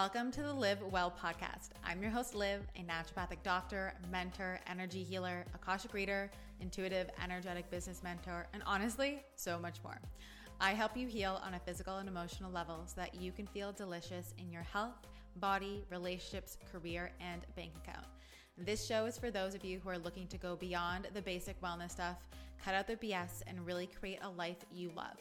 Welcome to the Liv Well podcast. I'm your host, Liv, a naturopathic doctor, mentor, energy healer, Akashic reader, intuitive, energetic business mentor, and honestly, so much more. I help you heal on a physical and emotional level so that you can feel delicious in your health, body, relationships, career, and bank account. This show is for those of you who are looking to go beyond the basic wellness stuff, cut out the BS, and really create a life you love.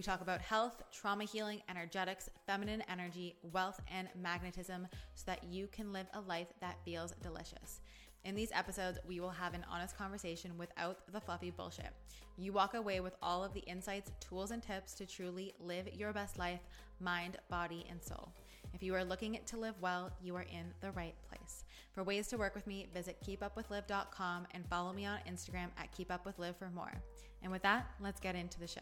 We talk about health, trauma healing, energetics, feminine energy, wealth, and magnetism so that you can live a life that feels delicious. In these episodes, we will have an honest conversation without the fluffy bullshit. You walk away with all of the insights, tools, and tips to truly live your best life, mind, body, and soul. If you are looking to live well, you are in the right place. For ways to work with me, visit keepupwithliv.com and follow me on Instagram at keepupwithliv for more. And with that, let's get into the show.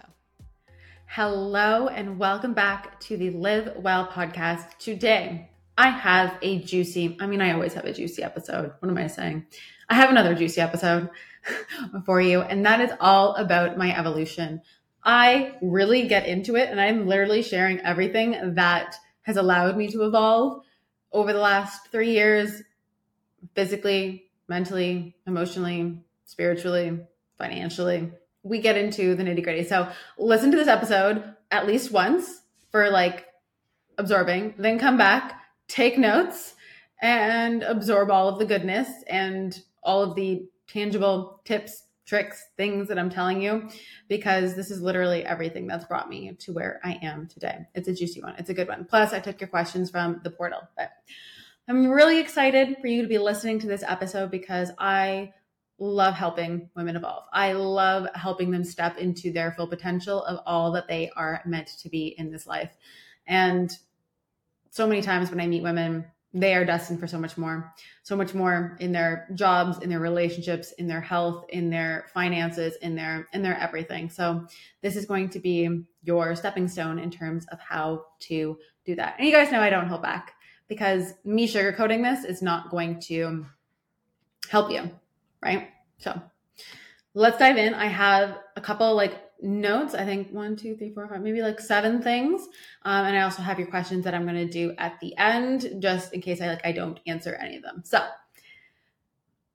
Hello, and welcome back to the Liv Well podcast. Today, I have a juicy, I mean, I always have a juicy episode. What am I saying? I have another juicy episode for you, and that is all about my evolution. I really get into it, and I'm literally sharing everything that has allowed me to evolve over the last three years physically, mentally, emotionally, spiritually, financially. We get into the nitty gritty. So listen to this episode at least once for like absorbing, then come back take notes and absorb all of the goodness and all of the tangible tips, tricks, things that I'm telling you, because this is literally everything that's brought me to where I am today. It's a juicy one. It's a good one. Plus, I took your questions from the portal, but I'm really excited for you to be listening to this episode because I love helping women evolve. I love helping them step into their full potential of all that they are meant to be in this life. And so many times when I meet women, they are destined for so much more, so much more in their jobs, in their relationships, in their health, in their finances, in their in their everything. So this is going to be your stepping stone in terms of how to do that. And you guys know I don't hold back because me sugarcoating this is not going to help you, right? So let's dive in. I have a couple like notes. I think one, two, three, four, five, maybe like seven things. Um, and I also have your questions that I'm going to do at the end, just in case I like I don't answer any of them. So,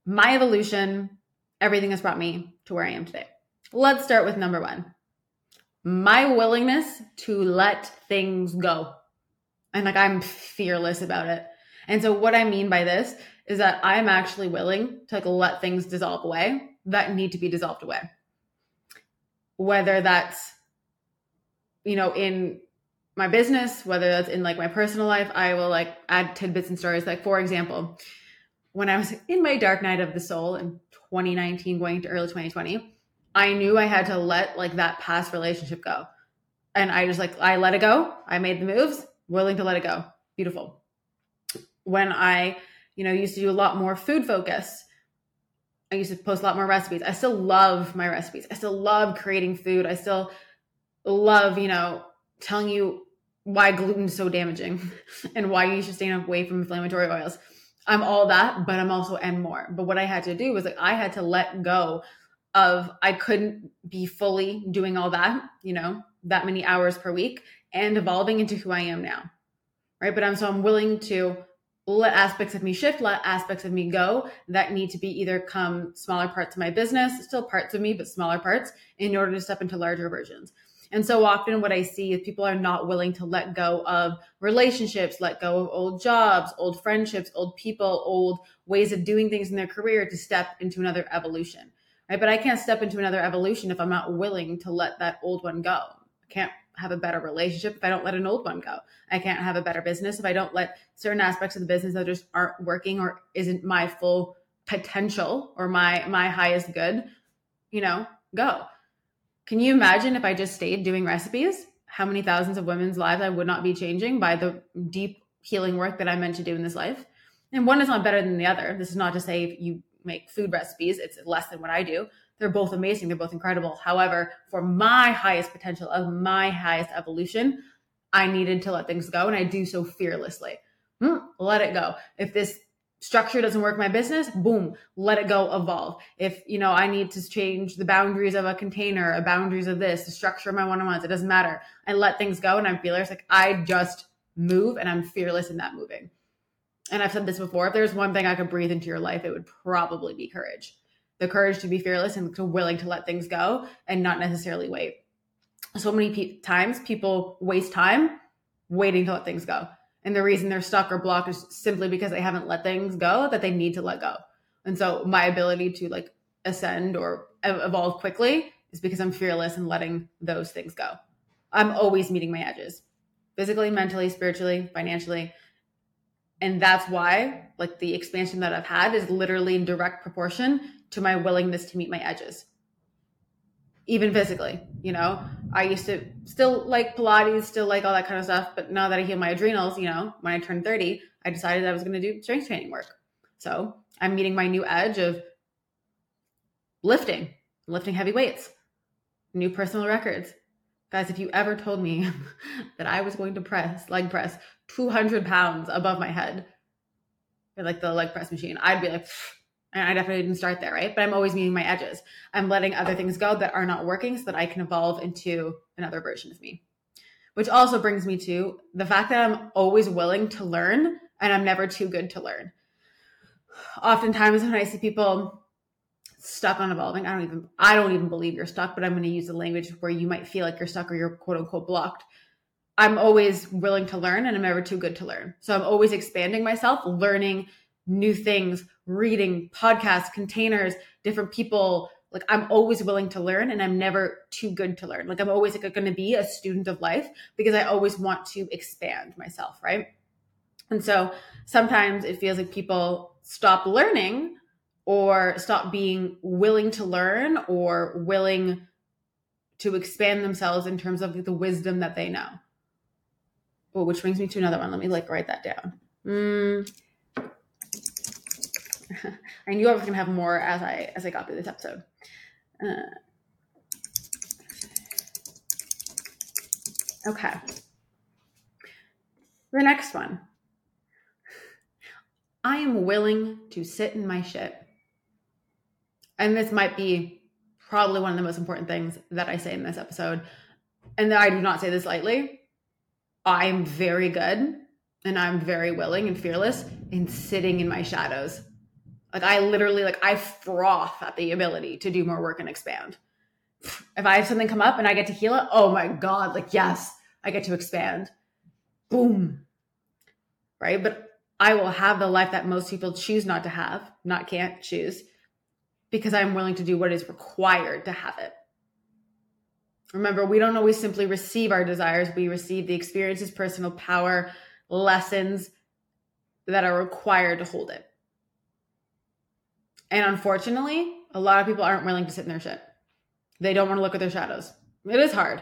my evolution, everything has brought me to where I am today. Let's start with number one. My willingness to let things go. And like I'm fearless about it. And so what I mean by this is that I'm actually willing to like let things dissolve away that need to be dissolved away. Whether that's you know in my business whether that's in like my personal life i will like add tidbits and stories. Like for example when i was in my dark night of the soul in 2019 going to early 2020 i knew i had to let like that past relationship go. And i just like i let it go. I made the moves willing to let it go. Beautiful. When i you know I used to do a lot more food focus I used to post a lot more recipes. I still love my recipes. I still love creating food. I still love, you know, telling you why gluten is so damaging and why you should stay away from inflammatory oils. I'm all that, but I'm also and more. But what I had to do was like I had to let go of I couldn't be fully doing all that, you know, that many hours per week and evolving into who I am now. Right? But I'm so I'm willing to let aspects of me shift, let aspects of me go that need to be either come smaller parts of my business, still parts of me, but smaller parts in order to step into larger versions. And so often what I see is people are not willing to let go of relationships, let go of old jobs, old friendships, old people, old ways of doing things in their career to step into another evolution. Right. But I can't step into another evolution if I'm not willing to let that old one go. I can't have a better relationship if I don't let an old one go. I can't have a better business if I don't let certain aspects of the business that just aren't working or isn't my full potential or my my highest good, you know, go. Can you imagine if I just stayed doing recipes? How many thousands of women's lives I would not be changing by the deep healing work that I'm meant to do in this life? And one is not better than the other. This is not to say if you make food recipes, it's less than what I do. They're both amazing. They're both incredible. However, for my highest potential of my highest evolution, I needed to let things go and I do so fearlessly. Hmm, let it go. If this structure doesn't work my business, boom, let it go, evolve. If, you know, I need to change the boundaries of a container, the boundaries of this, the structure of my one-on-ones, it doesn't matter. I let things go and I'm fearless. Like I just move and I'm fearless in that moving. And I've said this before if there's one thing I could breathe into your life, it would probably be courage. The courage to be fearless and to willing to let things go and not necessarily wait. So many pe- times people waste time waiting to let things go. And the reason they're stuck or blocked is simply because they haven't let things go that they need to let go. And so my ability to like ascend or evolve quickly is because I'm fearless in letting those things go. I'm always meeting my edges physically, mentally, spiritually, financially. And that's why, like, the expansion that I've had is literally in direct proportion to my willingness to meet my edges. Even physically, you know, I used to still like Pilates, still like all that kind of stuff. But now that I heal my adrenals, you know, when I turned 30, I decided I was going to do strength training work. So I'm meeting my new edge of lifting, lifting heavy weights, new personal records, Guys, if you ever told me that I was going to press, leg press 200 pounds above my head, like the leg press machine, I'd be like, and I definitely didn't start there, right? But I'm always meeting my edges. I'm letting other things go that are not working so that I can evolve into another version of me. Which also brings me to the fact that I'm always willing to learn and I'm never too good to learn. Oftentimes, when I see people stuck on evolving. I don't even I don't even believe you're stuck, but I'm going to use the language where you might feel like you're stuck or you're quote unquote blocked. I'm always willing to learn and I'm never too good to learn. So I'm always expanding myself, learning new things, reading podcasts, containers, different people. Like I'm always willing to learn and I'm never too good to learn. Like I'm always like going to be a student of life because I always want to expand myself, right? And so sometimes it feels like people stop learning or stop being willing to learn or willing to expand themselves in terms of the wisdom that they know. Oh, which brings me to another one. Let me like write that down. Mm. I knew I was gonna have more as I as I got through this episode. Uh, okay. The next one. I am willing to sit in my shit and this might be probably one of the most important things that I say in this episode, and I do not say this lightly. I'm very good and I'm very willing and fearless in sitting in my shadows. Like I literally like I froth at the ability to do more work and expand. If I have something come up and I get to heal it, oh my god, like yes, I get to expand. Boom. Right? But I will have the life that most people choose not to have, not can't choose because I'm willing to do what is required to have it. Remember, we don't always simply receive our desires, we receive the experiences, personal power, lessons that are required to hold it. And unfortunately, a lot of people aren't willing to sit in their shit. They don't want to look at their shadows. It is hard.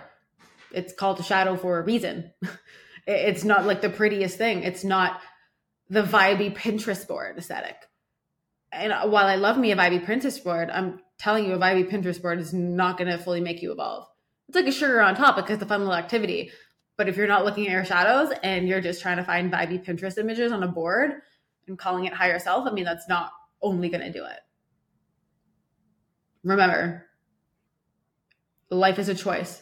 It's called a shadow for a reason. It's not like the prettiest thing. It's not the vibey Pinterest board aesthetic and uh, while I love me a vibey Pinterest board, I'm telling you a vibey Pinterest board is not going to fully make you evolve. It's like a sugar on top because it's a fun little activity. But if you're not looking at your shadows and you're just trying to find vibey Pinterest images on a board and calling it higher self, I mean, that's not only going to do it. Remember, life is a choice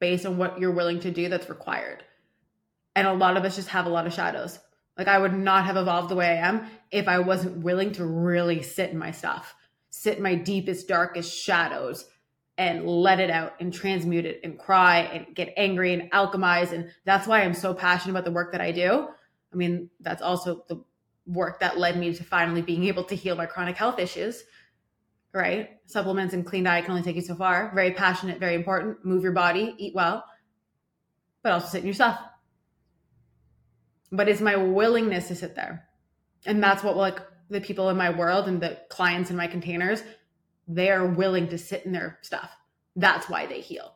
based on what you're willing to do that's required. And a lot of us just have a lot of shadows. Like I would not have evolved the way I am if I wasn't willing to really sit in my stuff, sit in my deepest, darkest shadows and let it out and transmute it and cry and get angry and alchemize. And that's why I'm so passionate about the work that I do. I mean, that's also the work that led me to finally being able to heal my chronic health issues. Right? Supplements and clean diet can only take you so far. Very passionate, very important. Move your body, eat well, but also sit in your stuff but it's my willingness to sit there. And that's what like the people in my world and the clients in my containers, they are willing to sit in their stuff. That's why they heal.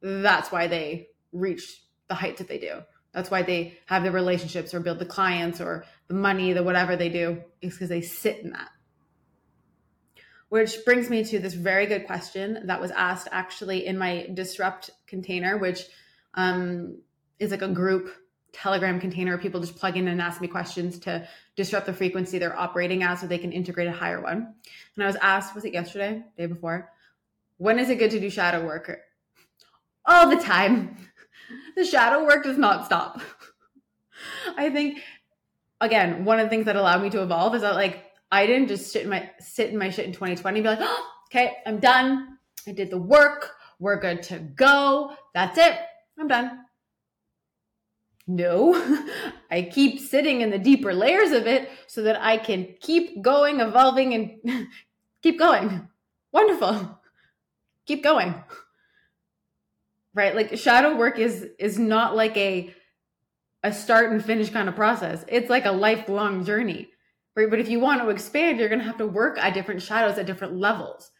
That's why they reach the heights that they do. That's why they have the relationships or build the clients or the money, the whatever they do, is because they sit in that. Which brings me to this very good question that was asked actually in my Disrupt container, which um, is like a group Telegram container where people just plug in and ask me questions to disrupt the frequency they're operating at so they can integrate a higher one. And I was asked, was it yesterday, day before? When is it good to do shadow work? All the time. The shadow work does not stop. I think again, one of the things that allowed me to evolve is that like I didn't just sit in my sit in my shit in 2020 and be like, oh, okay, I'm done. I did the work. We're good to go. That's it. I'm done. No, I keep sitting in the deeper layers of it so that I can keep going, evolving, and keep going. Wonderful. Keep going. Right? Like shadow work is is not like a a start and finish kind of process. It's like a lifelong journey. Right? But if you want to expand, you're going to have to work at different shadows at different levels.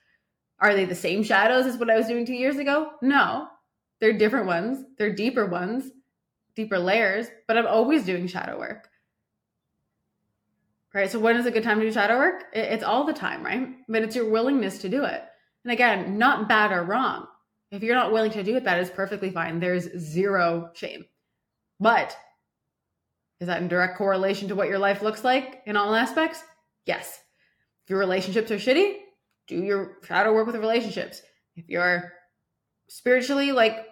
Are they the same shadows as what I was doing 2 years ago? No. They're different ones. They're deeper ones, deeper layers, but I'm always doing shadow work. Right? So when is a good time to do shadow work? It's all the time, right? But it's your willingness to do it. And again, not bad or wrong. If you're not willing to do it, that is perfectly fine. There's zero shame. But is that in direct correlation to what your life looks like in all aspects? Yes. If your relationships are shitty, do your shadow work with relationships. If you're spiritually like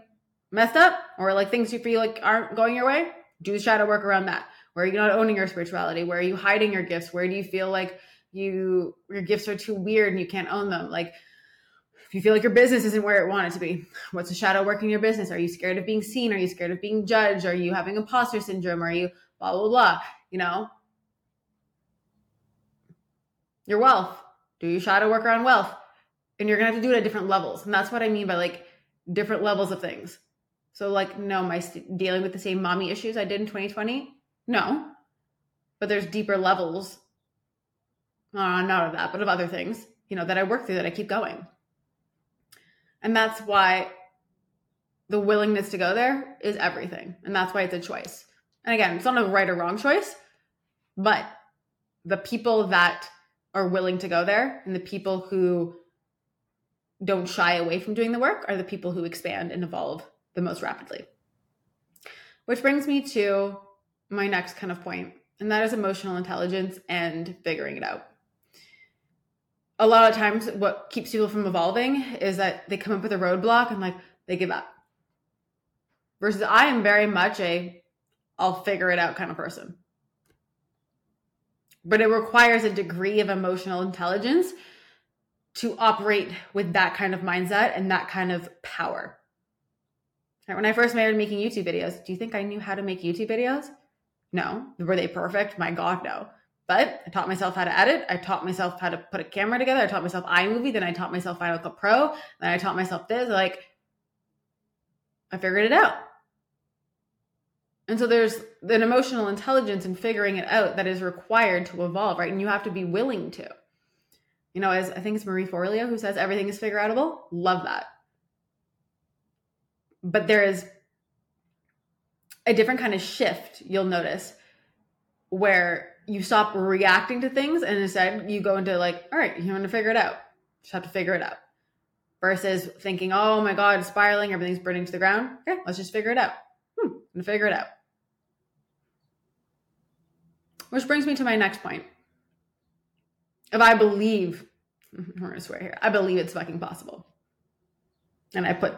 messed up or like things you feel like aren't going your way, do the shadow work around that. Where are you not owning your spirituality? Where are you hiding your gifts? Where do you feel like you your gifts are too weird and you can't own them? Like if you feel like your business isn't where it wanted to be, what's the shadow work in your business? Are you scared of being seen? Are you scared of being judged? Are you having imposter syndrome? Are you blah, blah, blah, you know? Your wealth. Do your shadow work around wealth. And you're gonna have to do it at different levels. And that's what I mean by like different levels of things. So, like, no, am I st- dealing with the same mommy issues I did in 2020? No. But there's deeper levels, uh, not of that, but of other things, you know, that I work through that I keep going. And that's why the willingness to go there is everything. And that's why it's a choice. And again, it's not a right or wrong choice, but the people that are willing to go there and the people who don't shy away from doing the work are the people who expand and evolve the most rapidly. Which brings me to my next kind of point, and that is emotional intelligence and figuring it out. A lot of times, what keeps people from evolving is that they come up with a roadblock and like they give up. Versus, I am very much a I'll figure it out kind of person. But it requires a degree of emotional intelligence to operate with that kind of mindset and that kind of power. When I first started making YouTube videos, do you think I knew how to make YouTube videos? No. Were they perfect? My God, no. But I taught myself how to edit. I taught myself how to put a camera together. I taught myself iMovie. Then I taught myself Final Cut Pro. Then I taught myself this. Like, I figured it out. And so there's an emotional intelligence in figuring it out that is required to evolve, right? And you have to be willing to. You know, as I think it's Marie Forleo who says everything is figure outable. Love that. But there is a different kind of shift you'll notice where you stop reacting to things and instead you go into like, all right, you want to figure it out. Just have to figure it out. Versus thinking, oh my God, spiraling, everything's burning to the ground. Okay, let's just figure it out. Hmm, I'm gonna figure it out. Which brings me to my next point. If I believe, I'm gonna swear here, I believe it's fucking possible. And I put,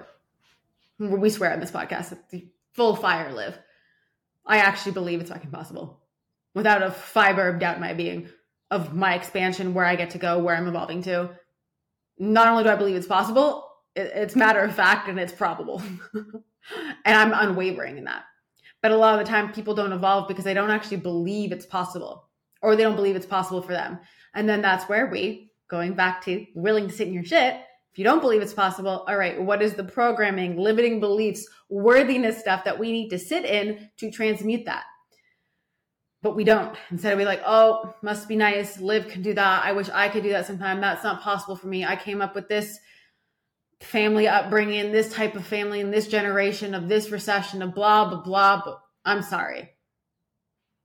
we swear on this podcast, the full fire live. I actually believe it's fucking possible without a fiber of doubt in my being of my expansion, where I get to go, where I'm evolving to. Not only do I believe it's possible, it's matter of fact and it's probable. and I'm unwavering in that. But a lot of the time, people don't evolve because they don't actually believe it's possible or they don't believe it's possible for them. And then that's where we, going back to willing to sit in your shit, if you don't believe it's possible, all right, what is the programming, limiting beliefs, worthiness stuff that we need to sit in to transmute that? But we don't. Instead, we like, oh, must be nice. Liv can do that. I wish I could do that sometime. That's not possible for me. I came up with this family upbringing, this type of family in this generation of this recession of blah, blah, blah. But I'm sorry.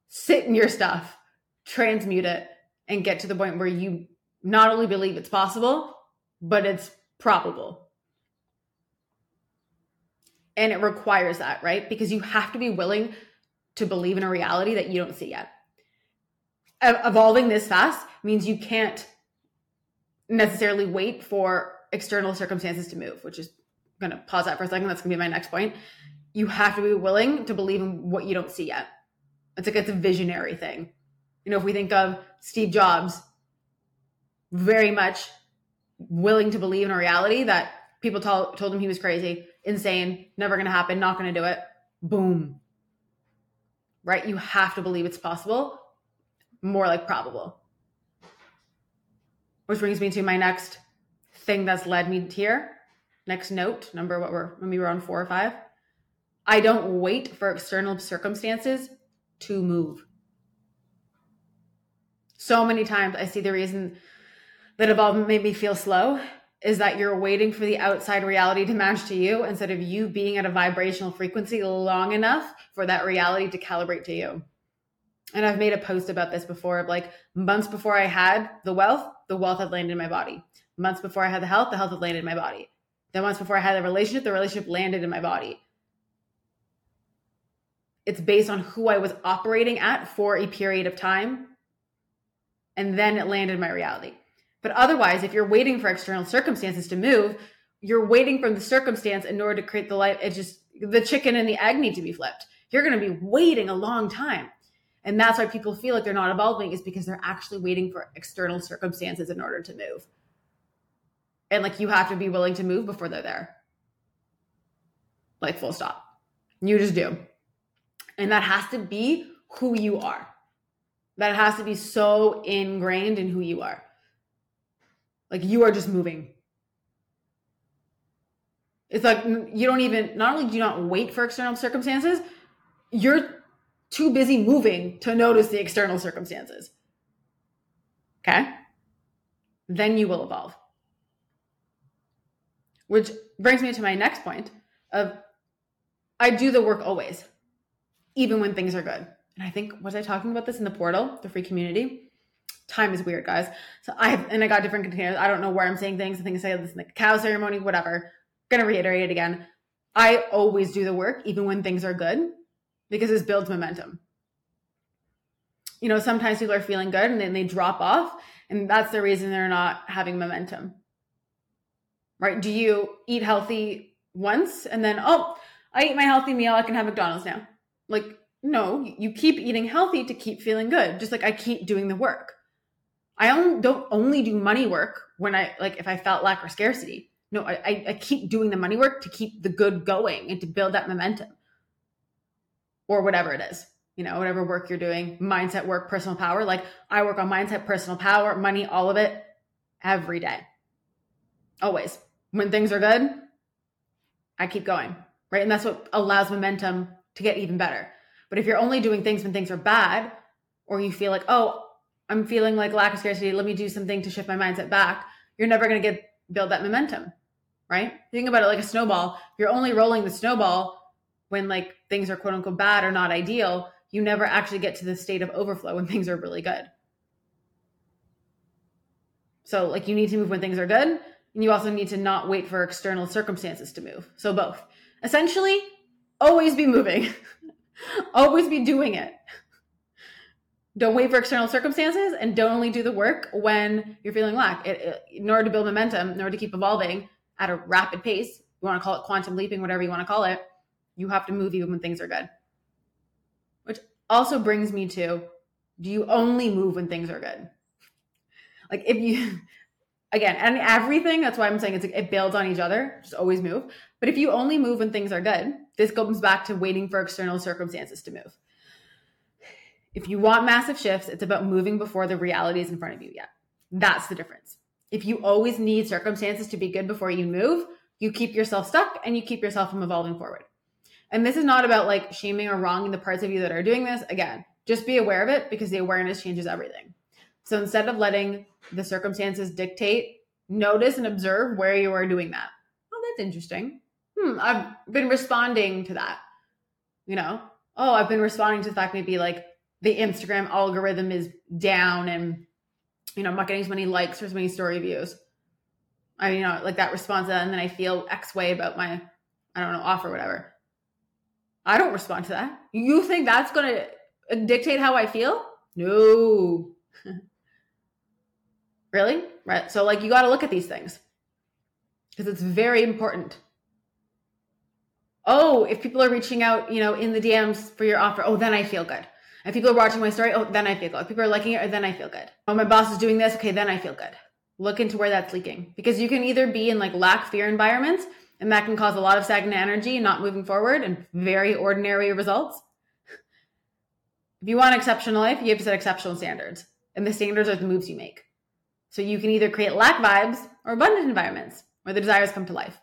Sit in your stuff, transmute it, and get to the point where you not only believe it's possible, but it's probable. And it requires that, right? Because you have to be willing to believe in a reality that you don't see yet. Evolving this fast means you can't necessarily wait for external circumstances to move, which is going to pause that for a second. That's going to be my next point. You have to be willing to believe in what you don't see yet. It's like it's a visionary thing. You know, if we think of Steve Jobs, very much willing to believe in a reality that people told told him he was crazy, insane, never going to happen, not going to do it. Boom. Right? You have to believe it's possible. More like probable. Which brings me to my next thing that's led me here. Next note, number what we're when we were on four or five. I don't wait for external circumstances to move. So many times I see the reason that evolvement made me feel slow is that you're waiting for the outside reality to match to you instead of you being at a vibrational frequency long enough for that reality to calibrate to you. And I've made a post about this before of like months before I had the wealth, the wealth had landed in my body. Months before I had the health, the health had landed in my body. Then months before I had the relationship, the relationship landed in my body. It's based on who I was operating at for a period of time. And then it landed in my reality. But otherwise, if you're waiting for external circumstances to move, you're waiting from the circumstance in order to create the life. It just, the chicken and the egg need to be flipped. You're going to be waiting a long time. And that's why people feel like they're not evolving is because they're actually waiting for external circumstances in order to move. And like you have to be willing to move before they're there. Like full stop. You just do. And that has to be who you are. That has to be so ingrained in who you are. Like you are just moving. It's like you don't even, not only do you not wait for external circumstances, you're too busy moving to notice the external circumstances. Okay? Then you will evolve. Which brings me to my next point of I do the work always, even when things are good. And I think was I talking about this in the portal, the free community? Time is weird, guys. So I and I got different containers. I don't know where I'm saying things. I think I say this in the cow ceremony, whatever. Gonna reiterate it again. I always do the work, even when things are good, because this builds momentum. You know, sometimes people are feeling good and then they drop off, and that's the reason they're not having momentum right? Do you eat healthy once and then, oh, I eat my healthy meal, I can have McDonald's now? Like, no, you keep eating healthy to keep feeling good, just like I keep doing the work. I don't only do money work when I, like, if I felt lack or scarcity. No, I, I keep doing the money work to keep the good going and to build that momentum or whatever it is you know, whatever work you're doing, mindset work, personal power. Like I work on mindset, personal power, money, all of it every day. Always when things are good, I keep going, right? And that's what allows momentum to get even better. But if you're only doing things when things are bad, or you feel like, oh, I'm feeling like lack of scarcity, let me do something to shift my mindset back, you're never going to get build that momentum, right? Think about it like a snowball. You're only rolling the snowball when like things are quote unquote bad or not ideal. You never actually get to the state of overflow when things are really good. So like you need to move when things are good and you also need to not wait for external circumstances to move. So both. Essentially, always be moving. always be doing it. Don't wait for external circumstances and don't only do the work when you're feeling lack. It, it, in order to build momentum, in order to keep evolving at a rapid pace, you want to call it quantum leaping, whatever you want to call it, you have to move even when things are good. Which also brings me to do you only move when things are good? Like if you again, and everything, that's why I'm saying it's like it builds on each other. Just always move. But if you only move when things are good, this comes back to waiting for external circumstances to move. If you want massive shifts, it's about moving before the reality is in front of you yet. That's the difference. If you always need circumstances to be good before you move, you keep yourself stuck and you keep yourself from evolving forward. And this is not about like shaming or wronging the parts of you that are doing this. Again, just be aware of it because the awareness changes everything. So instead of letting the circumstances dictate, notice and observe where you are doing that. Oh, that's interesting. Hmm, I've been responding to that. You know, oh, I've been responding to the fact maybe like the Instagram algorithm is down and you know, I'm not getting as many likes or as many story views. I mean, you know, like that response, and then I feel X way about my, I don't know, offer, whatever. I don't respond to that. You think that's going to dictate how I feel? No. Really? Right. So, like, you got to look at these things because it's very important. Oh, if people are reaching out, you know, in the DMs for your offer, oh, then I feel good. If people are watching my story, oh, then I feel good. If people are liking it, oh, then I feel good. Oh, my boss is doing this, okay, then I feel good. Look into where that's leaking because you can either be in like lack fear environments and that can cause a lot of stagnant energy, not moving forward, and very ordinary results. If you want exceptional life, you have to set exceptional standards, and the standards are the moves you make. So you can either create lack vibes or abundant environments where the desires come to life.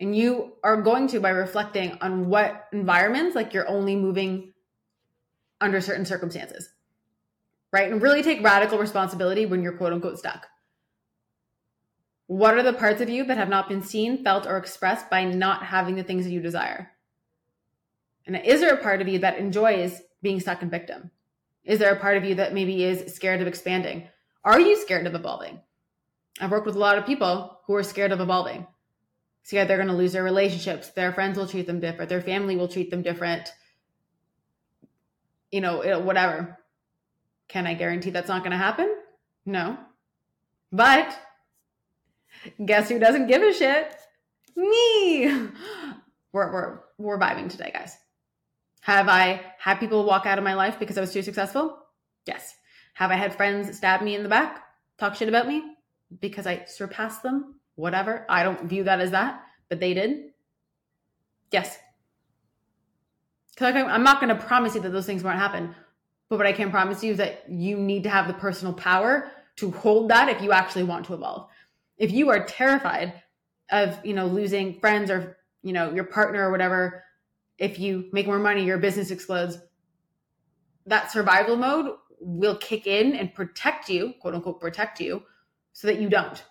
And you are going to by reflecting on what environments, like you're only moving under certain circumstances, right? And really take radical responsibility when you're quote unquote stuck. What are the parts of you that have not been seen, felt, or expressed by not having the things that you desire? And is there a part of you that enjoys being stuck in victim? Is there a part of you that maybe is scared of expanding? Are you scared of evolving? I've worked with a lot of people who are scared of evolving. Scared they're going to lose their relationships, their friends will treat them different, their family will treat them different, you know, whatever. Can I guarantee that's not going to happen? No. But Guess who doesn't give a shit? Me. We're, we're, we're vibing today, guys. Have I had people walk out of my life because I was too successful? Yes. Have I had friends stab me in the back, talk shit about me because I surpassed them? Whatever. I don't view that as that, but they did. Yes. Because I'm not going to promise you that those things won't happen. But what I can promise you is that you need to have the personal power to hold that if you actually want to evolve if you are terrified of you know losing friends or you know your partner or whatever if you make more money your business explodes that survival mode will kick in and protect you quote unquote protect you so that you don't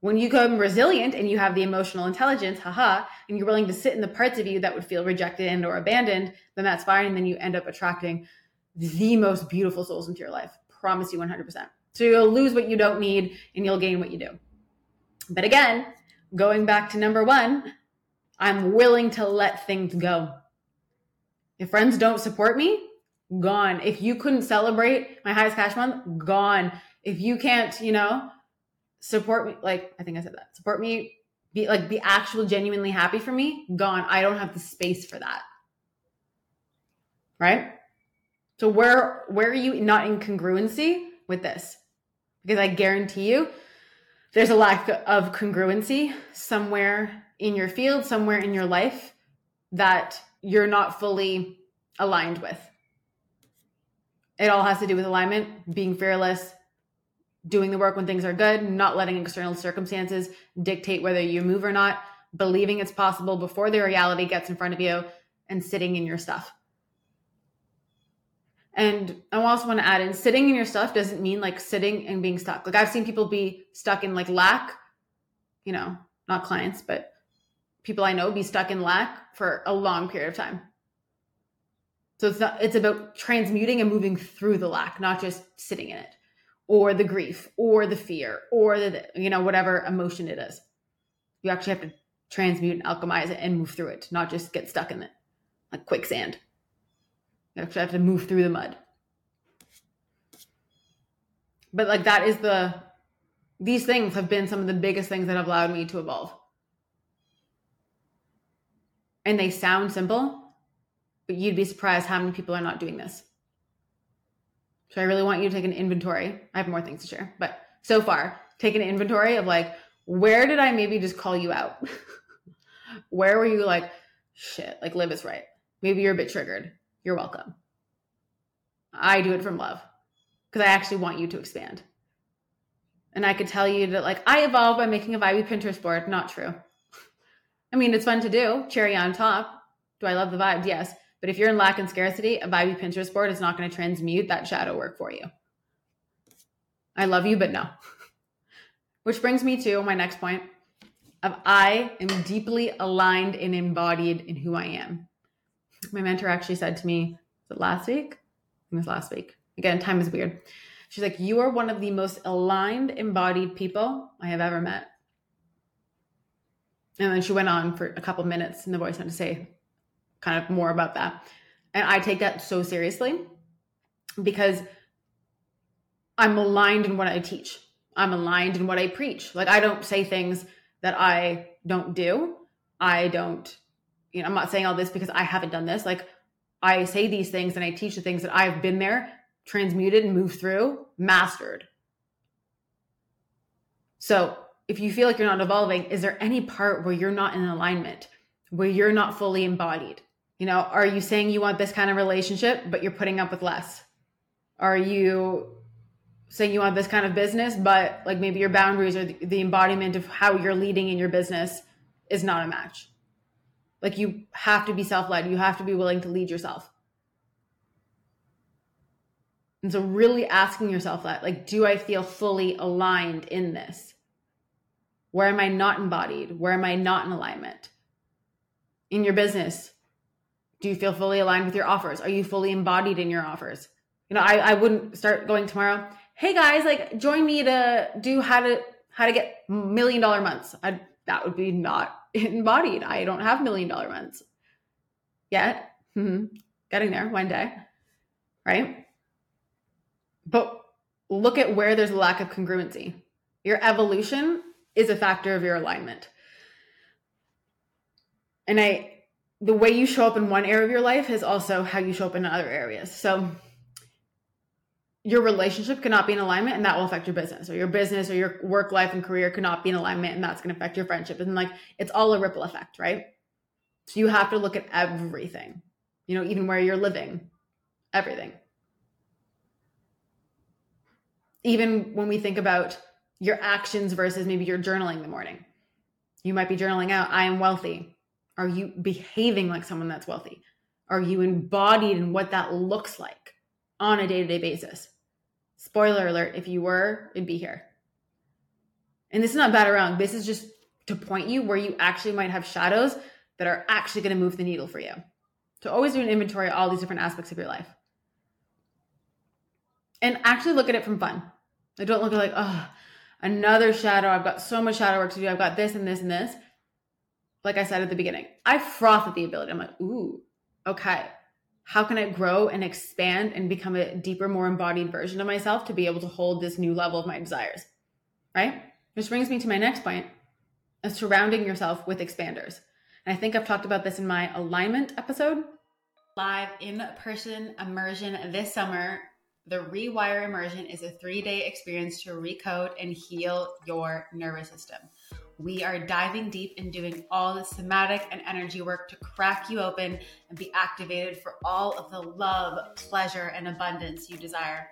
when you become resilient and you have the emotional intelligence haha and you're willing to sit in the parts of you that would feel rejected and or abandoned then that's fine and then you end up attracting the most beautiful souls into your life promise you 100% so you'll lose what you don't need and you'll gain what you do. But again, going back to number one, I'm willing to let things go. If friends don't support me, gone. If you couldn't celebrate my highest cash month, gone. If you can't, you know, support me, like I think I said that, support me, be like be actual genuinely happy for me, gone. I don't have the space for that. Right? So where where are you not in congruency with this? because I guarantee you there's a lack of congruency somewhere in your field, somewhere in your life that you're not fully aligned with. It all has to do with alignment, being fearless, doing the work when things are good, not letting external circumstances dictate whether you move or not, believing it's possible before the reality gets in front of you, and sitting in your stuff. And I also want to add in sitting in your stuff doesn't mean like sitting and being stuck. Like I've seen people be stuck in like lack, you know, not clients, but people I know be stuck in lack for a long period of time. So it's not it's about transmuting and moving through the lack, not just sitting in it or the grief or the fear or the you know whatever emotion it is. You actually have to transmute and alchemize it and move through it, not just get stuck in it like quicksand. You actually have to move through the mud. But like that is the these things have been some of the biggest things that have allowed me to evolve. And they sound simple, but you'd be surprised how many people are not doing this. So I really want you to take an inventory. I have more things to share, but so far, take an inventory of like, where did I maybe just call you out? where were you like, shit, like Liv is right. Maybe you're a bit triggered you're welcome. I do it from love because I actually want you to expand. And I could tell you that, like, I evolve by making a vibey Pinterest board. Not true. I mean, it's fun to do, cherry on top. Do I love the vibes? Yes. But if you're in lack and scarcity, a vibey Pinterest board is not going to transmute that shadow work for you. I love you, but no. Which brings me to my next point of I am deeply aligned and embodied in who I am my mentor actually said to me, was it last week? it was last week. Again, time is weird. She's like, You are one of the most aligned, embodied people I have ever met. And then she went on for a couple minutes in the voice note to say kind of more about that. And I take that so seriously because I'm aligned in what I teach. I'm aligned in what I preach. Like I don't say things that I don't do. I don't you know, I'm not saying all this because I haven't done this. Like I say these things and I teach the things that I've been there, transmuted and moved through, mastered. So if you feel like you're not evolving, is there any part where you're not in alignment, where you're not fully embodied? You know, are you saying you want this kind of relationship, but you're putting up with less? Are you saying you want this kind of business, but like maybe your boundaries or the embodiment of how you're leading in your business is not a match? Like you have to be self led, you have to be willing to lead yourself. And so, really asking yourself that, like, do I feel fully aligned in this? Where am I not embodied? Where am I not in alignment? In your business, do you feel fully aligned with your offers? Are you fully embodied in your offers? You know, I, I wouldn't start going tomorrow. Hey guys, like join me to do how to how to get million dollar months. I, that would be not embodied. I don't have million dollar months yet. Mm-hmm. Getting there one day, right? But look at where there's a lack of congruency. Your evolution is a factor of your alignment. And I the way you show up in one area of your life is also how you show up in other areas. So your relationship cannot be in alignment and that will affect your business or your business or your work life and career cannot be in alignment and that's going to affect your friendship. And like it's all a ripple effect right? So you have to look at everything you know even where you're living everything. Even when we think about your actions versus maybe you're journaling in the morning. You might be journaling out i am wealthy are you behaving like someone that's wealthy? Are you embodied in what that looks like on a day to day basis? Spoiler alert, if you were, it'd be here. And this is not bad or wrong. This is just to point you where you actually might have shadows that are actually going to move the needle for you. To always do an inventory of all these different aspects of your life. And actually look at it from fun. I don't look at like, oh, another shadow. I've got so much shadow work to do. I've got this and this and this like I said at the beginning, I froth at the ability. I'm like, ooh, okay. How can I grow and expand and become a deeper, more embodied version of myself to be able to hold this new level of my desires? Right? Which brings me to my next point of surrounding yourself with expanders. And I think I've talked about this in my alignment episode. Live in person immersion this summer. The Rewire Immersion is a three day experience to recode and heal your nervous system. We are diving deep and doing all the somatic and energy work to crack you open and be activated for all of the love, pleasure, and abundance you desire.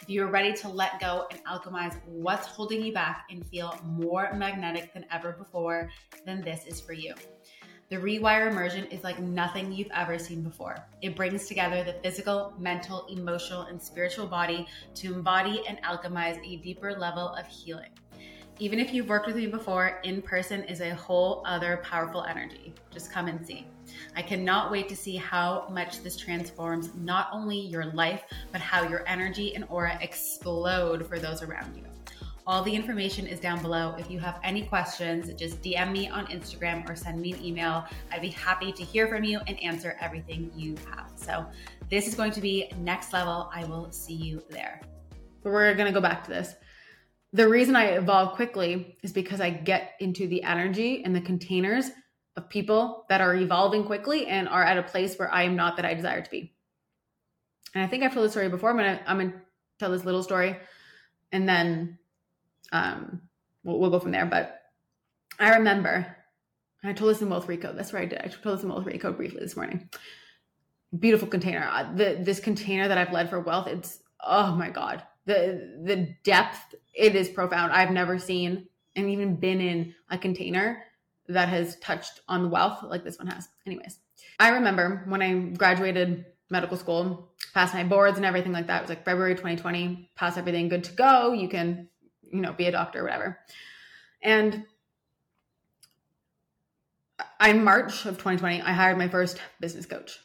If you are ready to let go and alchemize what's holding you back and feel more magnetic than ever before, then this is for you. The Rewire Immersion is like nothing you've ever seen before. It brings together the physical, mental, emotional, and spiritual body to embody and alchemize a deeper level of healing. Even if you've worked with me before, in person is a whole other powerful energy. Just come and see. I cannot wait to see how much this transforms not only your life, but how your energy and aura explode for those around you. All the information is down below. If you have any questions, just DM me on Instagram or send me an email. I'd be happy to hear from you and answer everything you have. So, this is going to be next level. I will see you there. But we're going to go back to this the reason I evolve quickly is because I get into the energy and the containers of people that are evolving quickly and are at a place where I am not that I desire to be. And I think I've told this story before. I'm gonna I'm gonna tell this little story, and then um, we'll, we'll go from there. But I remember, I told this in Wealth Recode. That's where I did. I told this in Wealth Recode briefly this morning. Beautiful container. Uh, the this container that I've led for wealth. It's oh my god the the depth it is profound. I've never seen and even been in a container that has touched on wealth like this one has. Anyways, I remember when I graduated medical school, passed my boards and everything like that. It was like February 2020, pass everything, good to go. You can, you know, be a doctor or whatever. And in March of 2020, I hired my first business coach.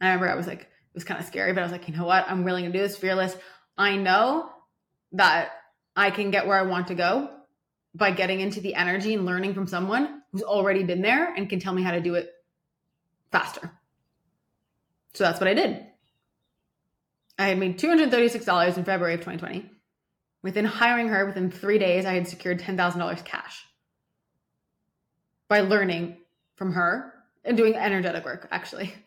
I remember I was like, it was kind of scary, but I was like, you know what? I'm willing to do this, fearless. I know that I can get where I want to go by getting into the energy and learning from someone who's already been there and can tell me how to do it faster. So that's what I did. I had made $236 in February of 2020. Within hiring her, within three days, I had secured $10,000 cash by learning from her and doing energetic work actually.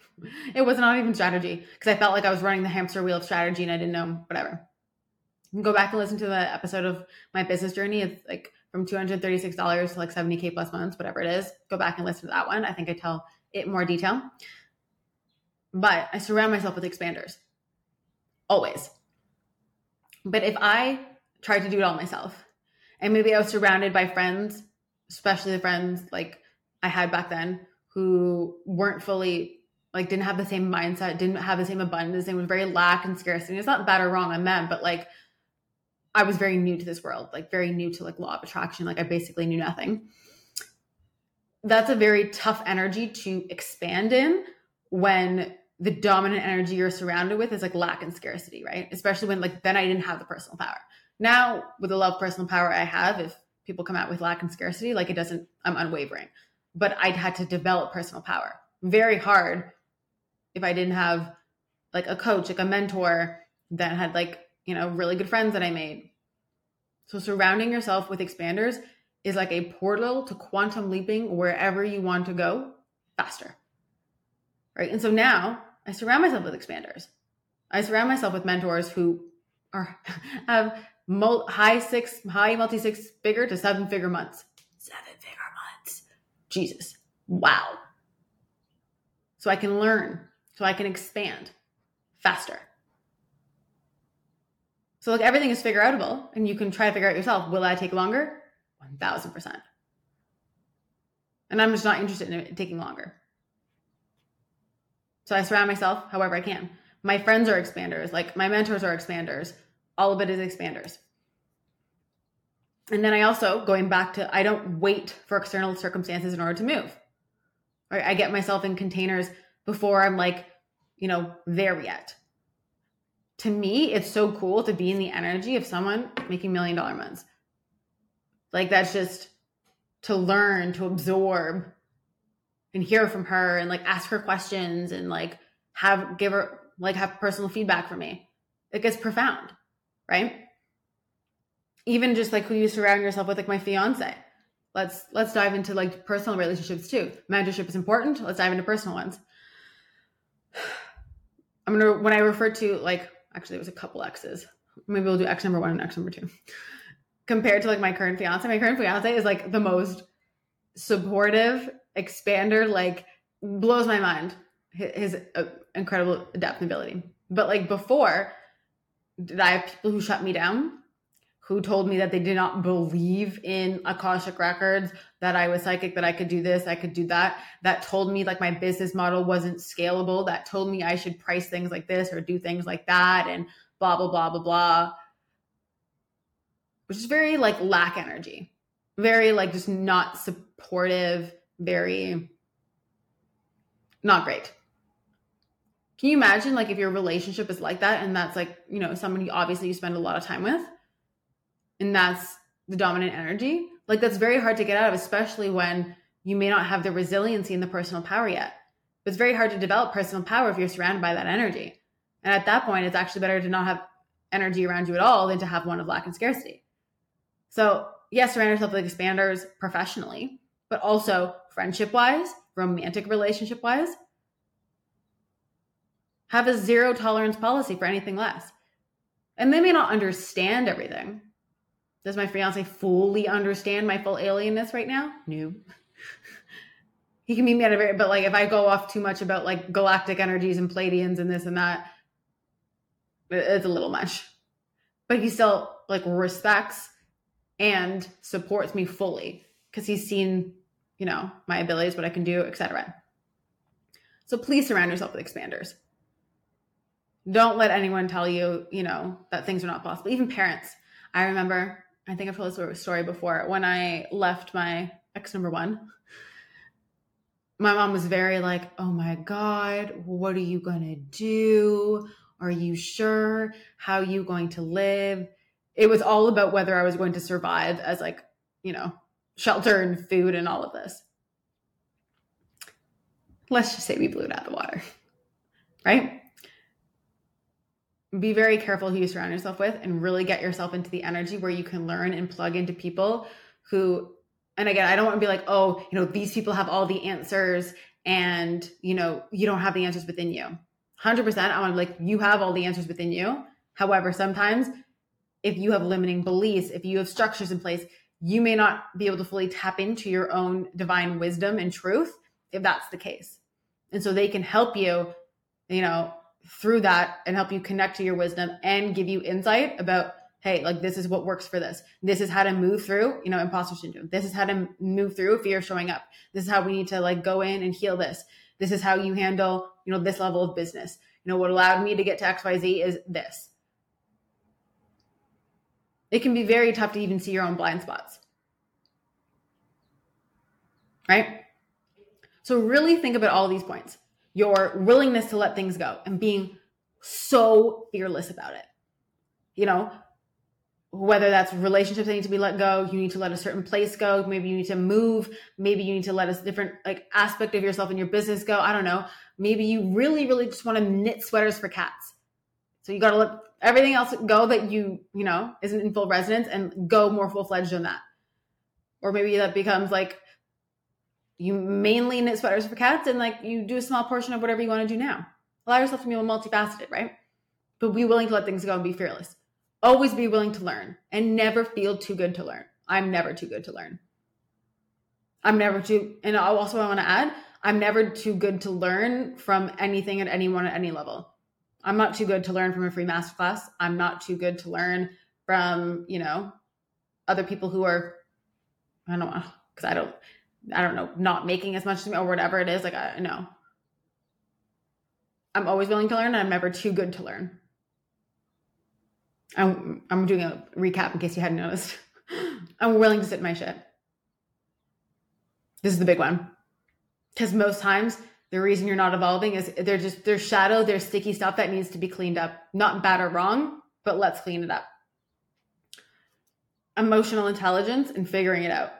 It was not even strategy because I felt like I was running the hamster wheel of strategy and I didn't know whatever. Go back and listen to the episode of my business journey. It's like from $236 to like 70K plus months, whatever it is. Go back and listen to that one. I think I tell it more detail. But I surround myself with expanders always. But if I tried to do it all myself, and maybe I was surrounded by friends, especially the friends like I had back then who weren't fully like didn't have the same mindset, didn't have the same abundance, and was very lack and scarcity. It's not bad or wrong on them, but like I was very new to this world, like very new to like law of attraction. Like I basically knew nothing. That's a very tough energy to expand in when the dominant energy you're surrounded with is like lack and scarcity, right? Especially when like then I didn't have the personal power. Now with the love personal power I have, if people come out with lack and scarcity, like it doesn't, I'm unwavering. But I'd had to develop personal power. Very hard if I didn't have like a coach, like a mentor that had like, you know, really good friends that I made. So surrounding yourself with expanders is like a portal to quantum leaping wherever you want to go faster right? And so now I surround myself with expanders. I surround myself with mentors who are have high six, high multi six figure to seven figure months. Jesus. Wow. So I can learn, so I can expand faster. So like everything is figure outable and you can try to figure out yourself. Will I take longer? 1000%. And I'm just not interested in it taking longer. So I surround myself however I can. My friends are expanders, like my mentors are expanders. All of it is expanders. And then I also, going back to, I don't wait for external circumstances in order to move. Right? I get myself in containers before I'm like, you know, there yet. To me, it's so cool to be in the energy of someone making million dollar months. Like that's just to learn, to absorb, and hear from her and like ask her questions and like have give her like have personal feedback from me. It gets profound, right? Even just like who you surround yourself with, like my fiance. Let's let's dive into like personal relationships too. Mentorship is important. Let's dive into personal ones. I'm gonna when I refer to like actually it was a couple X's. Maybe we'll do X number one and X number two. Compared to like my current fiance, my current fiance is like the most supportive expander like blows my mind his, uh, incredible adaptability but like before did i have people who shut me down who told me that they did not believe in akashic records that i was psychic that i could do this i could do that that told me like my business model wasn't scalable that told me i should price things like this or do things like that and blah blah blah blah blah. Which is very like lack energy. Very like just not supportive very not great. Can you imagine like if your relationship is like that and that's like, you know, somebody obviously you spend a lot of time with and that's the dominant energy? Like that's very hard to get out of, especially when you may not have the resiliency and the personal power yet. But it's very hard to develop personal power if you're surrounded by that energy. And at that point, it's actually better to not have energy around you at all than to have one of lack and scarcity. So, yes, surround yourself with expanders professionally, but also friendship wise, romantic relationship wise. Have a zero tolerance policy for anything less. And they may not understand everything. Does my fiance fully understand my full alienness right now? No. he can meet me at a very, but like if I go off too much about like galactic energies and Pleiadians and this and that, it's a little much. But he still like respects and supports me fully because he's seen you know, my abilities, what I can do, etc. So please surround yourself with expanders. Don't let anyone tell you, you know, that things are not possible. Even parents. I remember, I think I've told this story before. When I left my ex number one, my mom was very like, oh my God, what are you going to do? Are you sure? How are you going to live? It was all about whether I was going to survive as like, you know, shelter and food and all of this. Let's just say we blew it out of the water, right? Be very careful who you surround yourself with and really get yourself into the energy where you can learn and plug into people who, and again, I don't want to be like, oh, you know, these people have all the answers and you know you don't have the answers within you. 100% i want to like you have all the answers within you. However sometimes if you have limiting beliefs if you have structures in place you may not be able to fully tap into your own divine wisdom and truth if that's the case. And so they can help you you know through that and help you connect to your wisdom and give you insight about hey, like this is what works for this. This is how to move through, you know, imposter syndrome. This is how to move through fear showing up. This is how we need to like go in and heal this. This is how you handle, you know, this level of business. You know, what allowed me to get to XYZ is this. It can be very tough to even see your own blind spots. Right? So really think about all these points. Your willingness to let things go and being so fearless about it. You know, whether that's relationships that need to be let go, you need to let a certain place go, maybe you need to move, maybe you need to let a different like aspect of yourself and your business go. I don't know. Maybe you really, really just want to knit sweaters for cats. So you got to let everything else go that you, you know, isn't in full resonance and go more full fledged on that. Or maybe that becomes like you mainly knit sweaters for cats and like you do a small portion of whatever you want to do now. Allow yourself to be multifaceted, right? But be willing to let things go and be fearless always be willing to learn and never feel too good to learn. I'm never too good to learn. I'm never too, and also I want to add, I'm never too good to learn from anything at anyone at any level. I'm not too good to learn from a free masterclass. I'm not too good to learn from, you know, other people who are, I don't know, because I don't, I don't know, not making as much as me or whatever it is. Like, I know. I'm always willing to learn and I'm never too good to learn. I'm, I'm doing a recap in case you hadn't noticed. I'm willing to sit in my shit. This is the big one. Because most times the reason you're not evolving is there's just there's shadow, there's sticky stuff that needs to be cleaned up. Not bad or wrong, but let's clean it up. Emotional intelligence and figuring it out.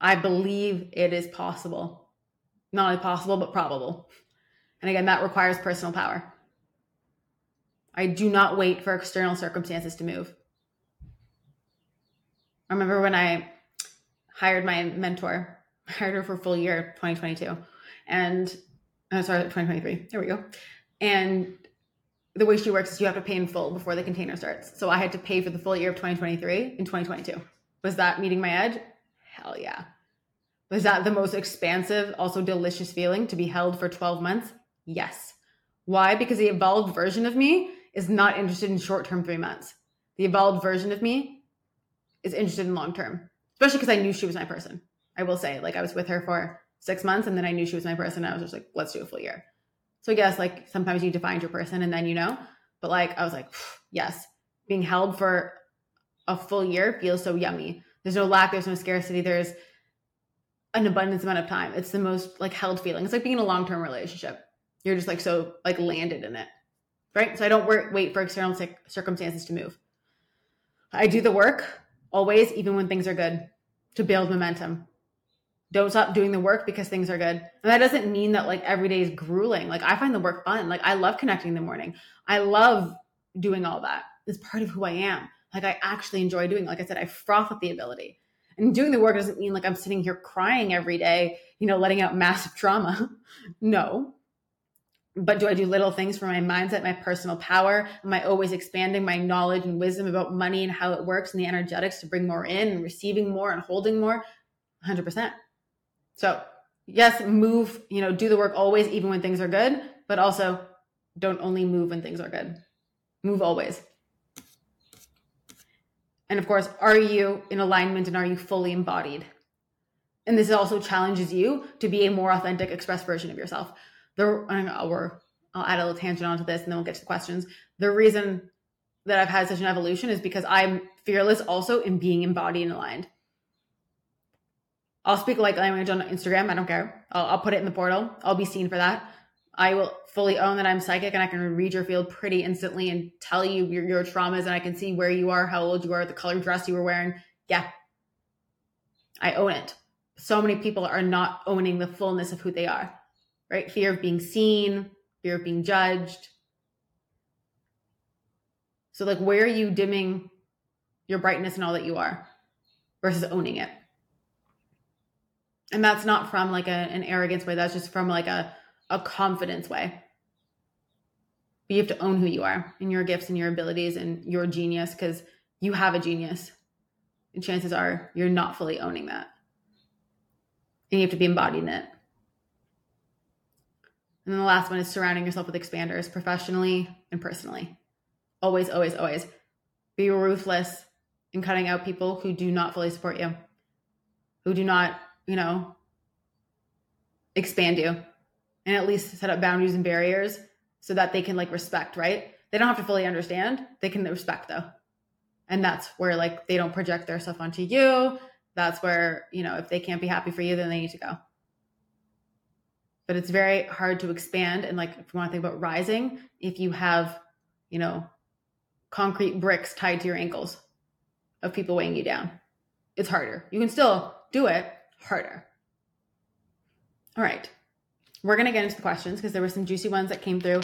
I believe it is possible. Not only possible, but probable. And again, that requires personal power. I do not wait for external circumstances to move. I remember when I hired my mentor, I hired her for full year 2022. And oh, sorry, 2023. There we go. And the way she works is you have to pay in full before the container starts. So I had to pay for the full year of 2023 in 2022. Was that meeting my edge? Hell yeah. Was that the most expansive, also delicious feeling to be held for 12 months? Yes. Why? Because the evolved version of me is not interested in short term three months. The evolved version of me is interested in long term, especially because I knew she was my person. I will say, like, I was with her for six months and then I knew she was my person. I was just like, let's do a full year. So, guess, like, sometimes you define your person and then you know, but like, I was like, yes, being held for a full year feels so yummy. There's no lack, there's no scarcity, there's an abundance amount of time. It's the most like held feeling. It's like being in a long term relationship. You're just like so like landed in it right? So I don't wait for external circumstances to move. I do the work always, even when things are good, to build momentum. Don't stop doing the work because things are good. And that doesn't mean that like every day is grueling. Like I find the work fun. Like I love connecting in the morning. I love doing all that. It's part of who I am. Like I actually enjoy doing. Like I said, I froth with the ability. And doing the work doesn't mean like I'm sitting here crying every day, you know, letting out massive trauma. no, but do I do little things for my mindset, my personal power? Am I always expanding my knowledge and wisdom about money and how it works and the energetics to bring more in and receiving more and holding more? 100%. So, yes, move, you know, do the work always, even when things are good, but also don't only move when things are good. Move always. And of course, are you in alignment and are you fully embodied? And this also challenges you to be a more authentic, express version of yourself the I'll add a little tangent onto this and then we'll get to the questions. The reason that I've had such an evolution is because I'm fearless also in being embodied and aligned. I'll speak light language on Instagram. I don't care. I'll, I'll, put it in the portal. I'll be seen for that. I will fully own that I'm psychic and I can read your field pretty instantly and tell you your, your traumas and I can see where you are, how old you are, the color dress you were wearing. Yeah. I own it. So many people are not owning the fullness of who they are right? Fear of being seen, fear of being judged. So, like, where are you dimming your brightness and all that you are versus owning it? And that's not from like a, an arrogance way, that's just from like a, a confidence way. But you have to own who you are and your gifts and your abilities and your genius because you have a genius. And chances are you're not fully owning that. And you have to be embodying it. And then the last one is surrounding yourself with expanders professionally and personally. Always, always, always be ruthless in cutting out people who do not fully support you, who do not, you know, expand you, and at least set up boundaries and barriers so that they can like respect, right? They don't have to fully understand, they can respect though. And that's where like they don't project their stuff onto you. That's where, you know, if they can't be happy for you, then they need to go but it's very hard to expand. And like, if you want to think about rising, if you have, you know, concrete bricks tied to your ankles of people weighing you down, it's harder. You can still do it harder. All right. We're going to get into the questions because there were some juicy ones that came through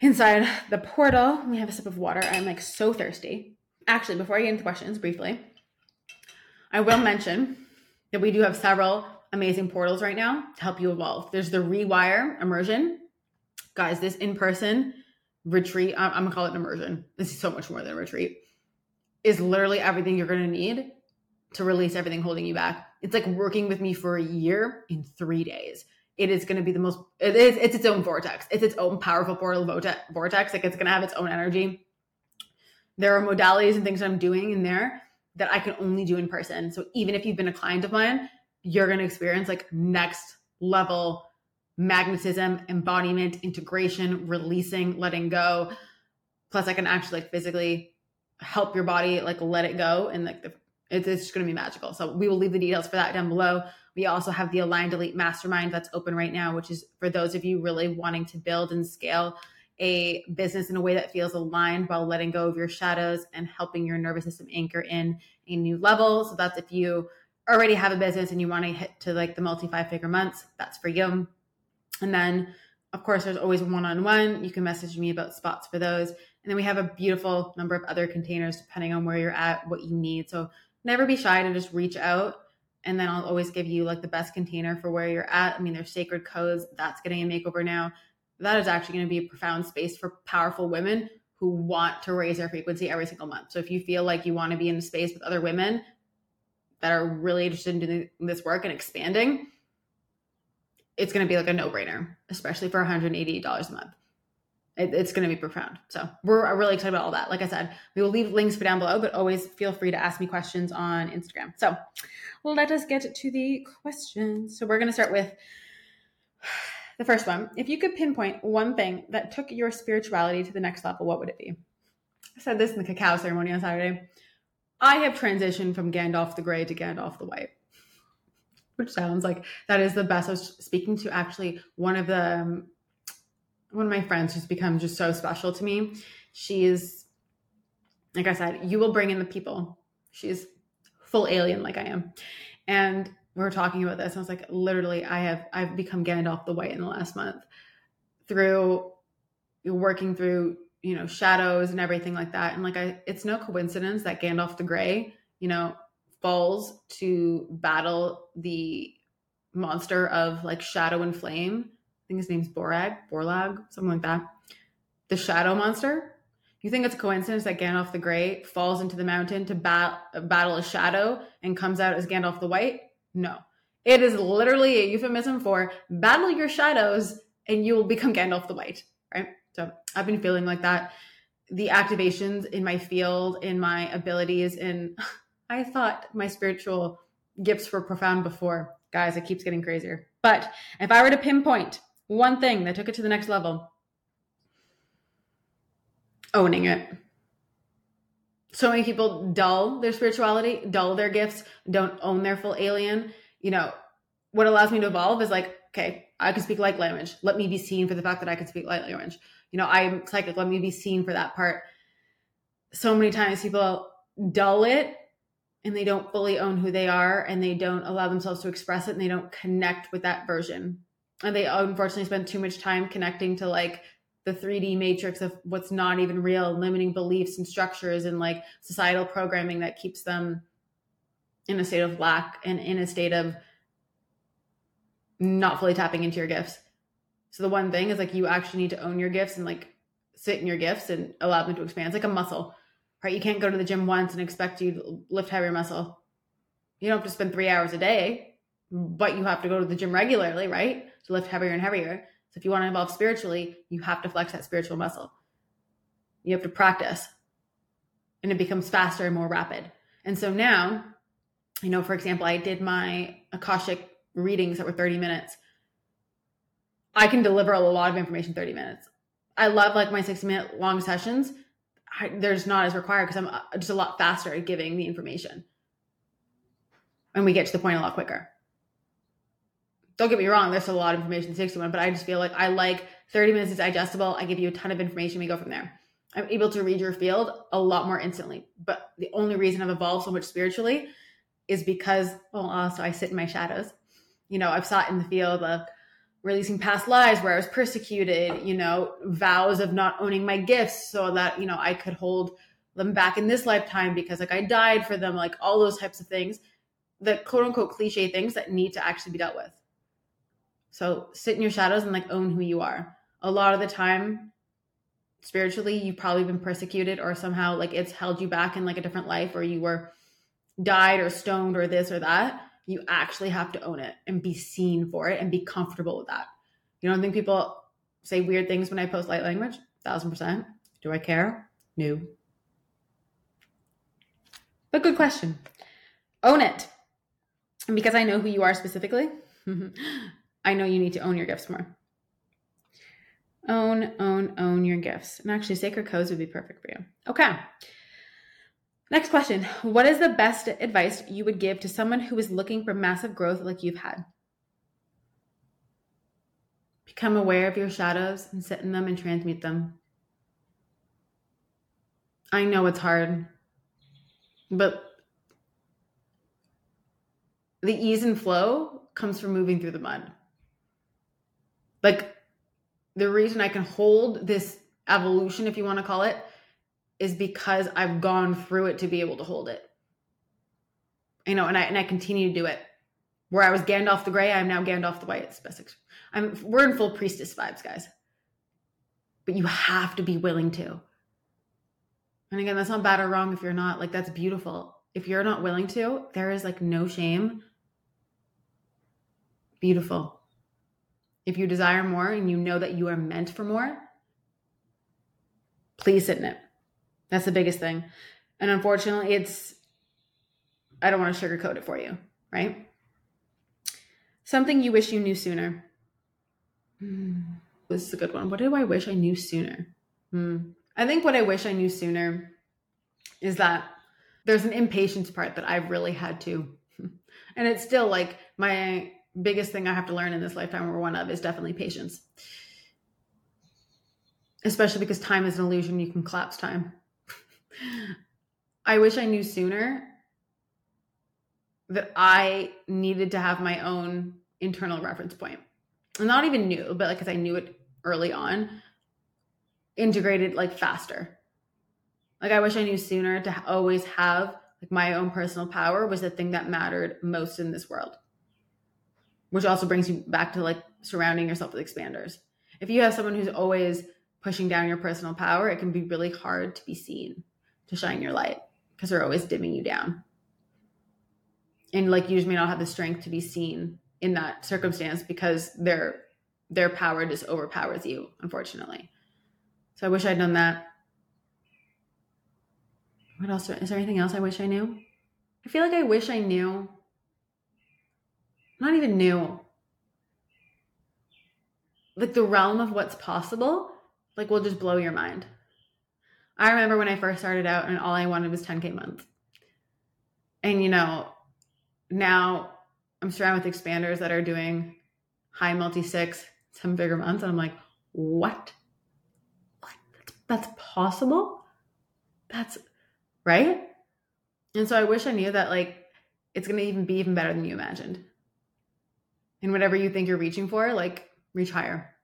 inside the portal. We have a sip of water. I'm like so thirsty. Actually, before I get into questions briefly, I will mention that we do have several amazing portals right now to help you evolve. There's the Rewire Immersion. Guys, this in person retreat, I'm, I'm, gonna call it an immersion. This is so much more than a retreat, is literally everything you're gonna need to release everything holding you back. It's like working with me for a year in three days. It is going to be the most, it is, it's its own vortex. It's its own powerful portal vortex. Like it's going to have its own energy. There are modalities and things I'm doing in there that I can only do in person. So even if you've been a client of mine, you're going to experience like next level magnetism, embodiment, integration, releasing, letting go. Plus, I can actually like physically help your body like let it go and like the, it's, it's just going to be magical. So we will leave the details for that down below. We also have the Aligned Elite Mastermind that's open right now, which is for those of you really wanting to build and scale a business in a way that feels aligned while letting go of your shadows and helping your nervous system anchor in a new level. So that's if you already have a business and you want to hit to like the multi five figure months, that's for you. And then, of course, there's always one on one. You can message me about spots for those. And then we have a beautiful number of other containers depending on where you're at, what you need. So never be shy to just reach out. And then I'll always give you like the best container for where you're at. I mean, there's sacred codes that's getting a makeover now. That is actually going to be a profound space for powerful women who want to raise their frequency every single month. So if you feel like you want to be in a space with other women that are really interested in doing this work and expanding, it's going to be like a no brainer, especially for $180 a month. It, it's going to be profound. So we're really excited about all that. Like I said, we will leave links for down below, but always feel free to ask me questions on Instagram. So let us get to the questions. So we're going to start with the first one. If you could pinpoint one thing that took your spirituality to the next level, what would it be? I said this in the cacao ceremony on Saturday. I have transitioned from Gandalf the Grey to Gandalf the White, which sounds like that is the best. I was speaking to actually one of the um, one of my friends who's become just so special to me. She's like I said, you will bring in the people. She's full alien like I am, and we were talking about this. I was like, literally, I have I've become Gandalf the White in the last month through working through you know shadows and everything like that and like i it's no coincidence that gandalf the gray you know falls to battle the monster of like shadow and flame i think his name's borag borlag something like that the shadow monster you think it's a coincidence that gandalf the gray falls into the mountain to bat- battle a shadow and comes out as gandalf the white no it is literally a euphemism for battle your shadows and you will become gandalf the white right so I've been feeling like that. The activations in my field, in my abilities, in I thought my spiritual gifts were profound before. Guys, it keeps getting crazier. But if I were to pinpoint one thing that took it to the next level, owning it. So many people dull their spirituality, dull their gifts, don't own their full alien. You know, what allows me to evolve is like, okay, I can speak light language. Let me be seen for the fact that I can speak light language you know, I'm psychic. Let me be seen for that part. So many times people dull it and they don't fully own who they are and they don't allow themselves to express it and they don't connect with that version. And they unfortunately spend too much time connecting to like the 3D matrix of what's not even real, limiting beliefs and structures and like societal programming that keeps them in a state of lack and in a state of not fully tapping into your gifts. So the one thing is like you actually need to own your gifts and like sit in your gifts and allow them to expand. It's like a muscle, right? You can't go to the gym once and expect you to lift heavier muscle. You don't have to spend three hours a day, but you have to go to the gym regularly, right? To lift heavier and heavier. So if you want to evolve spiritually, you have to flex that spiritual muscle. You have to practice and it becomes faster and more rapid. And so now, you know, for example, I did my Akashic readings that were 30 minutes. I can deliver a lot of information 30 minutes. I love like my 60 minute long sessions. I, there's not as required because I'm uh, just a lot faster at giving the information. And we get to the point a lot quicker. Don't get me wrong, there's a lot of information in 61, but I just feel like I like 30 minutes is digestible. I give you a ton of information. We go from there. I'm able to read your field a lot more instantly. But the only reason I've evolved so much spiritually is because, well, also I sit in my shadows. You know, I've sat in the field of releasing past lives where I was persecuted, you know, vows of not owning my gifts so that, you know, I could hold them back in this lifetime because like I died for them, like all those types of things, the quote unquote cliche things that need to actually be dealt with. So sit in your shadows and like own who you are. A lot of the time, spiritually, you've probably been persecuted or somehow like it's held you back in like a different life or you were died or stoned or this or that you actually have to own it and be seen for it and be comfortable with that. You don't think people say weird things when I post light language? Thousand percent. Do I care? No. But good question. Own it. And because I know who you are specifically, I know you need to own your gifts more. Own, own, own your gifts. And actually, sacred codes would be perfect for you. Okay. Next question What is the best advice you would give to someone who is looking for massive growth like you've had? Become aware of your shadows and sit in them and transmute them. I know it's hard, but the ease and flow comes from moving through the mud. Like the reason I can hold this evolution, if you want to call it, is because I've gone through it to be able to hold it. You know, and I and I continue to do it. Where I was Gandalf the Grey, I'm now Gandalf the White. It's. I'm we're in full priestess vibes, guys. But you have to be willing to. And again, that's not bad or wrong if you're not. Like that's beautiful. If you're not willing to, there is like no shame. Beautiful. If you desire more and you know that you are meant for more, please sit in it. That's the biggest thing. And unfortunately, it's, I don't want to sugarcoat it for you, right? Something you wish you knew sooner. Hmm. This is a good one. What do I wish I knew sooner? Hmm. I think what I wish I knew sooner is that there's an impatience part that I've really had to. And it's still like my biggest thing I have to learn in this lifetime, or one of, is definitely patience. Especially because time is an illusion, you can collapse time. I wish I knew sooner that I needed to have my own internal reference point. And not even new, but like because I knew it early on, integrated like faster. Like I wish I knew sooner to always have like my own personal power was the thing that mattered most in this world. Which also brings you back to like surrounding yourself with expanders. If you have someone who's always pushing down your personal power, it can be really hard to be seen to shine your light because they're always dimming you down. And like you just may not have the strength to be seen in that circumstance because their their power just overpowers you, unfortunately. So I wish I'd known that. What else? Is there anything else I wish I knew? I feel like I wish I knew. Not even new Like the realm of what's possible, like will just blow your mind. I remember when I first started out and all I wanted was 10K a month. And, you know, now I'm surrounded with expanders that are doing high multi six, seven figure months. And I'm like, what? What? That's, that's possible? That's right. And so I wish I knew that, like, it's going to even be even better than you imagined. And whatever you think you're reaching for, like, reach higher.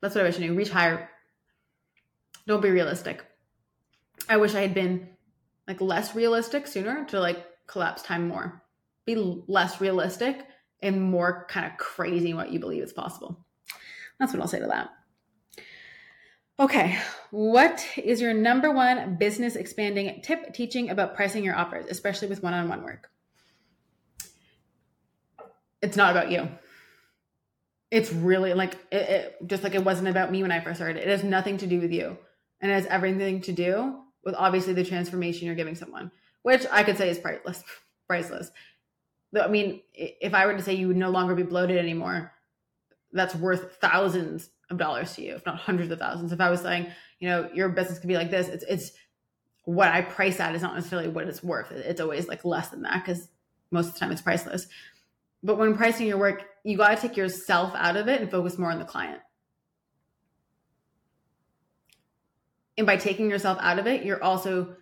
That's what I wish I knew. Reach higher, don't be realistic. I wish I had been like less realistic sooner to like collapse time more. Be less realistic and more kind of crazy what you believe is possible. That's what I'll say to that. Okay, what is your number one business expanding tip teaching about pricing your offers, especially with one on one work? It's not about you. It's really like it, it, just like it wasn't about me when I first started. It has nothing to do with you, and it has everything to do with obviously the transformation you're giving someone, which I could say is priceless. Priceless. I mean, if I were to say you would no longer be bloated anymore, that's worth thousands of dollars to you, if not hundreds of thousands. If I was saying, you know, your business could be like this, it's it's what I price at is not necessarily what it's worth. It's always like less than that because most of the time it's priceless. But when pricing your work, you got to take yourself out of it and focus more on the client. And by taking yourself out of it, you're also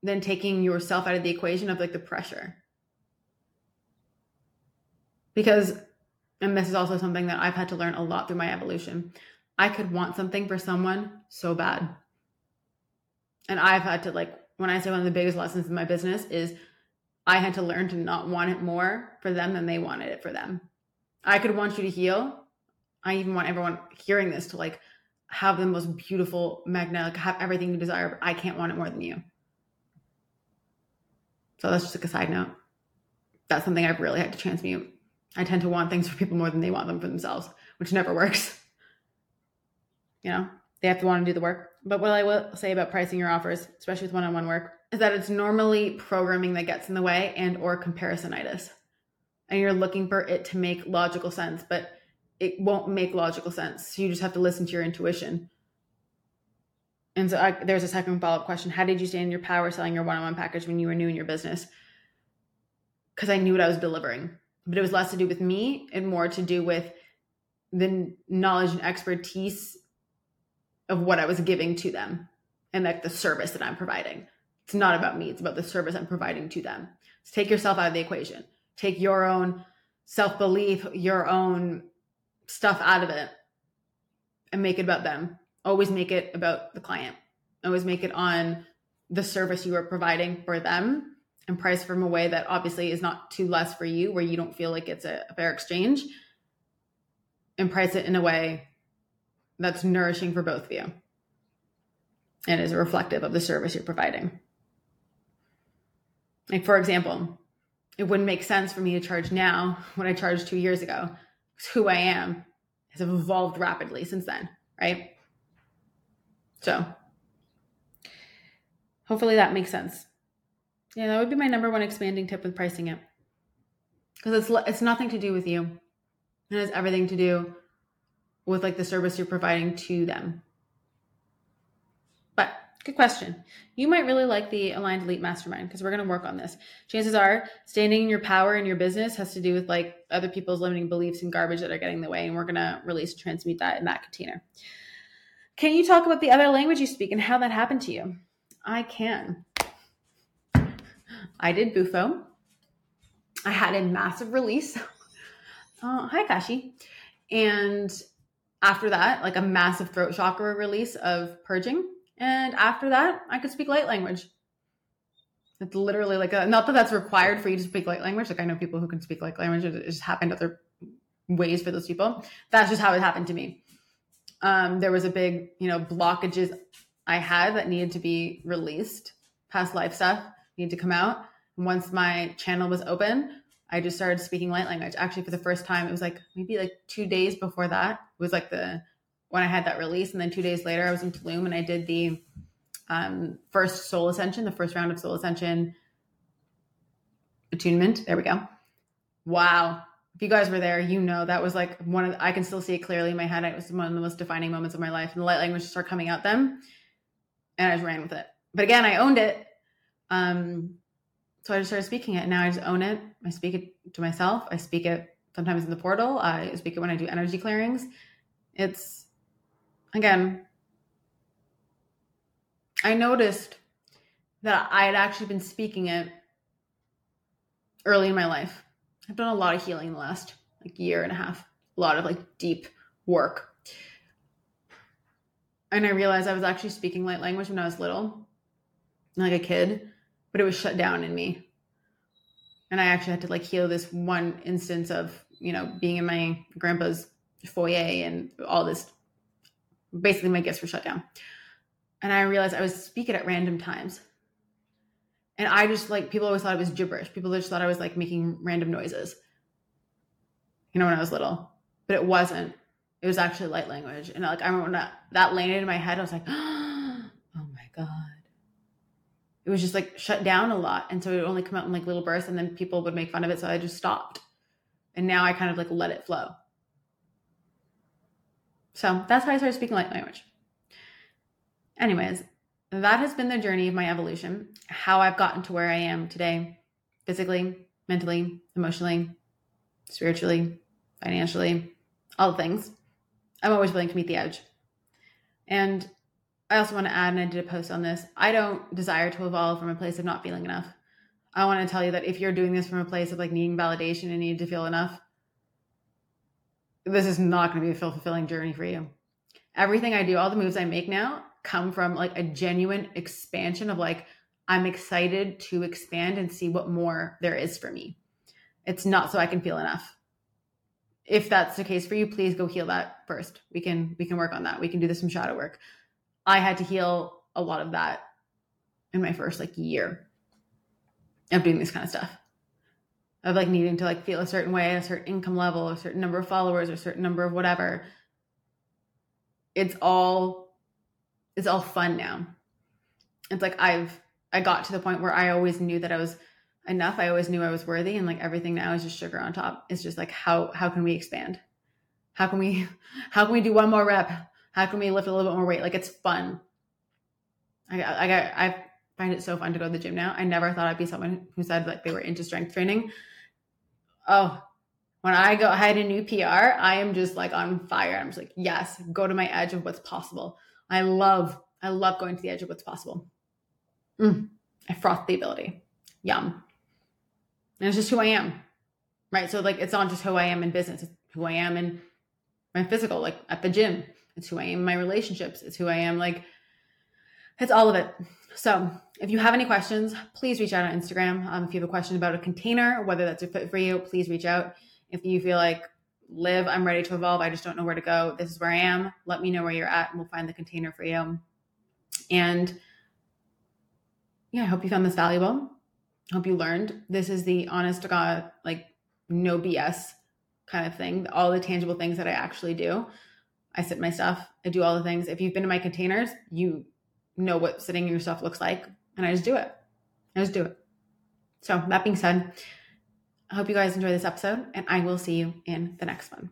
then taking yourself out of the equation of like the pressure. Because, and this is also something that I've had to learn a lot through my evolution. I could want something for someone so bad. And I've had to like when I say one of the biggest lessons in my business is I had to learn to not want it more for them than they wanted it for them. I could want you to heal. I even want everyone hearing this to like have the most beautiful magnetic, have everything you desire, but I can't want it more than you. So that's just like a side note. That's something I've really had to transmute. I tend to want things for people more than they want them for themselves, which never works. You know, they have to want to do the work. But what I will say about pricing your offers, especially with one-on-one work, is that it's normally programming that gets in the way and or comparisonitis. And you're looking for it to make logical sense, but it won't make logical sense. So you just have to listen to your intuition. And so I, there's a second follow-up question. How did you stand in your power selling your one-on-one package when you were new in your business? Because I knew what I was delivering. But it was less to do with me and more to do with the knowledge and expertise of what I was giving to them and like the service that I'm providing. It's not about me, it's about the service I'm providing to them. So take yourself out of the equation. Take your own self belief, your own stuff out of it and make it about them. Always make it about the client. Always make it on the service you are providing for them and price from a way that obviously is not too less for you, where you don't feel like it's a, a fair exchange, and price it in a way that's nourishing for both of you and is reflective of the service you're providing. Like, for example, it wouldn't make sense for me to charge now what I charged two years ago because who I am has evolved rapidly since then, right? So, hopefully that makes sense. Yeah, that would be my number one expanding tip with pricing it because it's it's nothing to do with you. It has everything to do with like the service you're providing to them. Good question. You might really like the Aligned Elite Mastermind because we're going to work on this. Chances are standing in your power in your business has to do with like other people's limiting beliefs and garbage that are getting in the way. And we're going to release transmute that in that container. Can you talk about the other language you speak and how that happened to you? I can. I did Bufo. I had a massive release. Uh, hi, Kashi. And after that, like a massive throat chakra release of purging. And after that, I could speak light language. It's literally like a, not that that's required for you to speak light language. Like I know people who can speak light language. It just happened other ways for those people. That's just how it happened to me. Um, there was a big, you know, blockages I had that needed to be released. Past life stuff needed to come out. Once my channel was open, I just started speaking light language. Actually, for the first time, it was like maybe like two days before that it was like the when I had that release, and then two days later, I was in Tulum and I did the um, first soul ascension, the first round of soul ascension attunement. There we go. Wow. If you guys were there, you know that was like one of the, I can still see it clearly in my head. It was one of the most defining moments of my life. And the light language just started coming out then. And I just ran with it. But again, I owned it. Um, so I just started speaking it. And now I just own it. I speak it to myself. I speak it sometimes in the portal. I speak it when I do energy clearings. It's, again, I noticed that I had actually been speaking it early in my life. I've done a lot of healing in the last like year and a half, a lot of like deep work. And I realized I was actually speaking light language when I was little, like a kid but it was shut down in me. And I actually had to like heal this one instance of you know, being in my grandpa's foyer and all this. Basically, my gifts were shut down. And I realized I was speaking at random times. And I just like, people always thought it was gibberish. People just thought I was like making random noises, you know, when I was little. But it wasn't. It was actually light language. And like, I remember when that, that landed in my head, I was like, oh my God it was just like shut down a lot. And so it would only come out in like little bursts and then people would make fun of it. So I just stopped. And now I kind of like let it flow. So that's how I started speaking light language. Anyways, that has been the journey of my evolution, how I've gotten to where I am today, physically, mentally, emotionally, spiritually, financially, all the things. I'm always willing to meet the edge. And I also want to add, and I did a post on this I don't desire to evolve from a place of not feeling enough. I want to tell you that if you're doing this from a place of like needing validation and need to feel enough, this is not going to be a fulfilling journey for you. Everything I do, all the moves I make now come from like a genuine expansion of like, I'm excited to expand and see what more there is for me. It's not so I can feel enough. If that's the case for you, please go heal that first. We can we can work on that. We can do this some shadow work. I had to heal a lot of that in my first like year of doing this kind of stuff. Of like needing to like feel a certain way, a certain income level, a certain number of followers, or a certain number of whatever. It's all it's all fun now. It's like I've I got to the point where I always knew that I was enough. I always knew I was worthy and like everything now is just sugar on top. It's just like how how can we expand? How can we how can we do one more rep? How can we lift a little bit more weight? Like it's fun. I, I, I find it so fun to go to the gym now. I never thought I'd be someone who said like they were into strength training. Oh, when I go, I had a new PR, I am just like on fire. I'm just like, yes, go to my edge of what's possible. I love, I love going to the edge of what's possible. Mm, I froth the ability. Yum. And it's just who I am. Right. So like it's not just who I am in business, it's who I am in my physical, like at the gym. It's who I am in my relationships. It's who I am. Like, it's all of it. So, if you have any questions, please reach out on Instagram. Um, if you have a question about a container, whether that's a fit for you, please reach out. If you feel like, Liv, I'm ready to evolve, I just don't know where to go, this is where I am, let me know where you're at and we'll find the container for you. And yeah, I hope you found this valuable. I hope you learned. This is the honest to God, like, no BS kind of thing, all the tangible things that I actually do. I sit my stuff. I do all the things. If you've been in my containers, you know what sitting in your stuff looks like. And I just do it. I just do it. So, that being said, I hope you guys enjoy this episode, and I will see you in the next one.